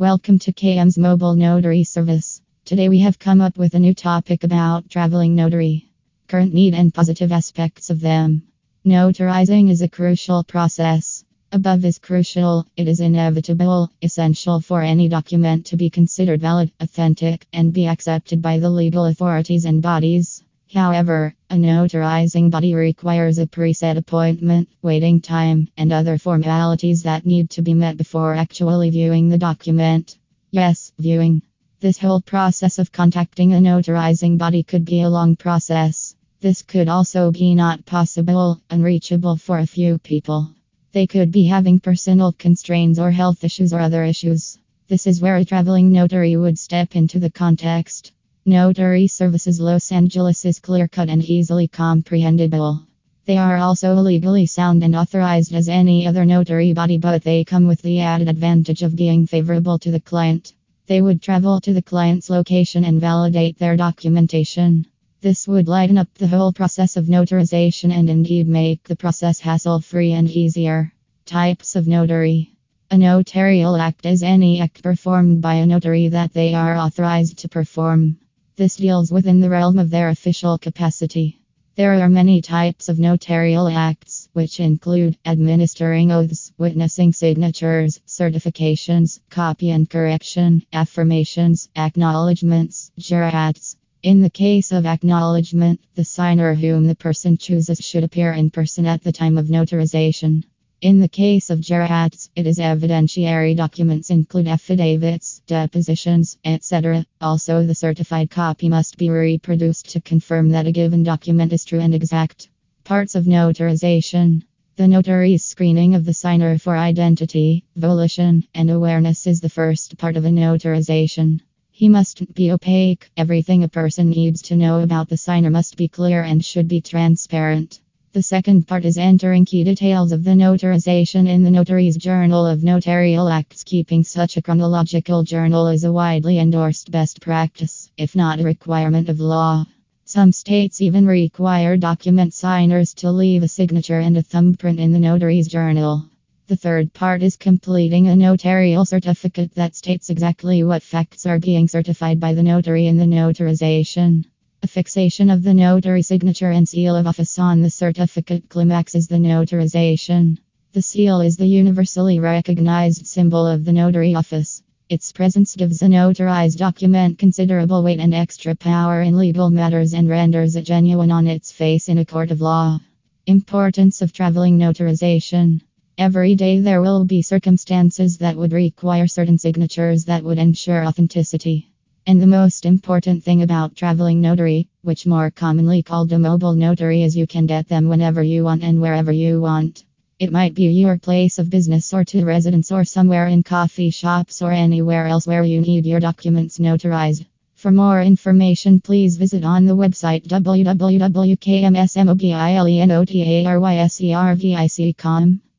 Welcome to KM's mobile notary service. Today we have come up with a new topic about traveling notary, current need and positive aspects of them. Notarizing is a crucial process. Above is crucial, it is inevitable, essential for any document to be considered valid, authentic, and be accepted by the legal authorities and bodies. However, a notarizing body requires a preset appointment, waiting time, and other formalities that need to be met before actually viewing the document. Yes, viewing. This whole process of contacting a notarizing body could be a long process. This could also be not possible, unreachable for a few people. They could be having personal constraints or health issues or other issues. This is where a traveling notary would step into the context. Notary Services Los Angeles is clear cut and easily comprehensible. They are also legally sound and authorized as any other notary body, but they come with the added advantage of being favorable to the client. They would travel to the client's location and validate their documentation. This would lighten up the whole process of notarization and indeed make the process hassle free and easier. Types of notary A notarial act is any act performed by a notary that they are authorized to perform. This deals within the realm of their official capacity. There are many types of notarial acts, which include administering oaths, witnessing signatures, certifications, copy and correction, affirmations, acknowledgments, jurats. In the case of acknowledgement, the signer whom the person chooses should appear in person at the time of notarization. In the case of jurats, it is evidentiary documents include affidavits, depositions, etc. Also, the certified copy must be reproduced to confirm that a given document is true and exact. Parts of notarization The notary's screening of the signer for identity, volition, and awareness is the first part of a notarization. He must be opaque. Everything a person needs to know about the signer must be clear and should be transparent. The second part is entering key details of the notarization in the Notary's Journal of Notarial Acts. Keeping such a chronological journal is a widely endorsed best practice, if not a requirement of law. Some states even require document signers to leave a signature and a thumbprint in the notary's journal. The third part is completing a notarial certificate that states exactly what facts are being certified by the notary in the notarization. Affixation of the notary signature and seal of office on the certificate climaxes the notarization. The seal is the universally recognized symbol of the notary office. Its presence gives a notarized document considerable weight and extra power in legal matters and renders it genuine on its face in a court of law. Importance of traveling notarization. Every day there will be circumstances that would require certain signatures that would ensure authenticity. And the most important thing about traveling notary, which more commonly called a mobile notary, is you can get them whenever you want and wherever you want. It might be your place of business or to residence or somewhere in coffee shops or anywhere else where you need your documents notarized. For more information, please visit on the website www.kmsmobilenotaryservice.com.